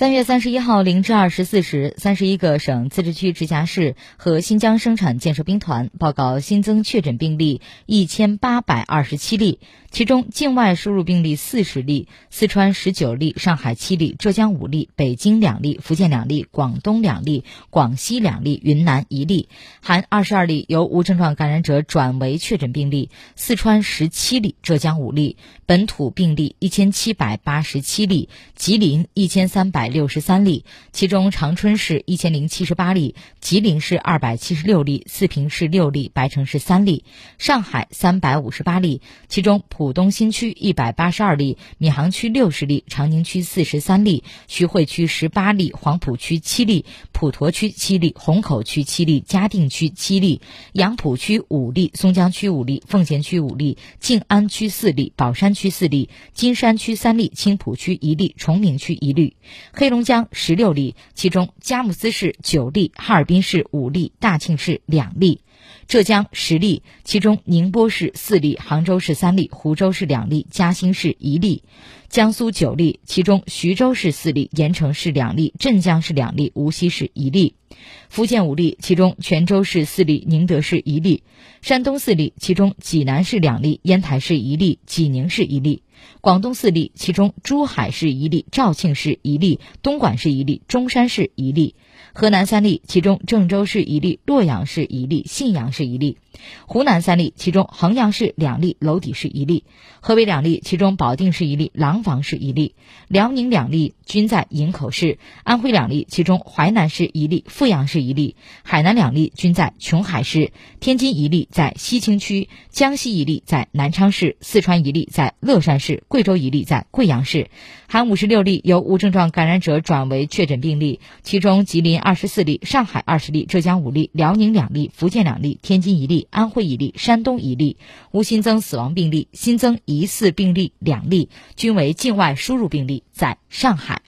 三月三十一号零至二十四时，三十一个省、自治区、直辖市和新疆生产建设兵团报告新增确诊病例一千八百二十七例，其中境外输入病例四十例，四川十九例，上海七例，浙江五例，北京两例，福建两例，广东两例，广西两例，云南一例，含二十二例由无症状感染者转为确诊病例，四川十七例，浙江五例，本土病例一千七百八十七例，吉林一千三百。六十三例，其中长春市一千零七十八例，吉林市二百七十六例，四平市六例，白城市三例，上海三百五十八例，其中浦东新区一百八十二例，闵行区六十例，长宁区四十三例，徐汇区十八例，黄浦区七例，普陀区七例，虹口区七例，嘉定区七例，杨浦区五例，松江区五例，奉贤区五例，静安区四例，宝山区四例，金山区三例，青浦区一例，崇明区一例。黑龙江十六例，其中佳木斯市九例，哈尔滨市五例，大庆市两例；浙江十例，其中宁波市四例，杭州市三例，湖州市两例，嘉兴市一例；江苏九例，其中徐州市四例，盐城市两例，镇江市两例，无锡市一例；福建五例，其中泉州市四例，宁德市一例；山东四例，其中济南市两例，烟台市一例，济宁市一例。广东四例，其中珠海市一例，肇庆市一例，东莞市一例，中山市一例；河南三例，其中郑州市一例，洛阳市一例，信阳市一例；湖南三例，其中衡阳市两例，娄底市一例；河北两例，其中保定市一例，廊坊市一例；辽宁两例均在营口市；安徽两例，其中淮南市一例，阜阳市一例；海南两例均在琼海市；天津一例在西青区；江西一例在南昌市；四川一例在乐山市。贵州一例在贵阳市，含五十六例由无症状感染者转为确诊病例，其中吉林二十四例，上海二十例，浙江五例，辽宁两例，福建两例，天津一例，安徽一例，山东一例，无新增死亡病例，新增疑似病例两例，均为境外输入病例，在上海。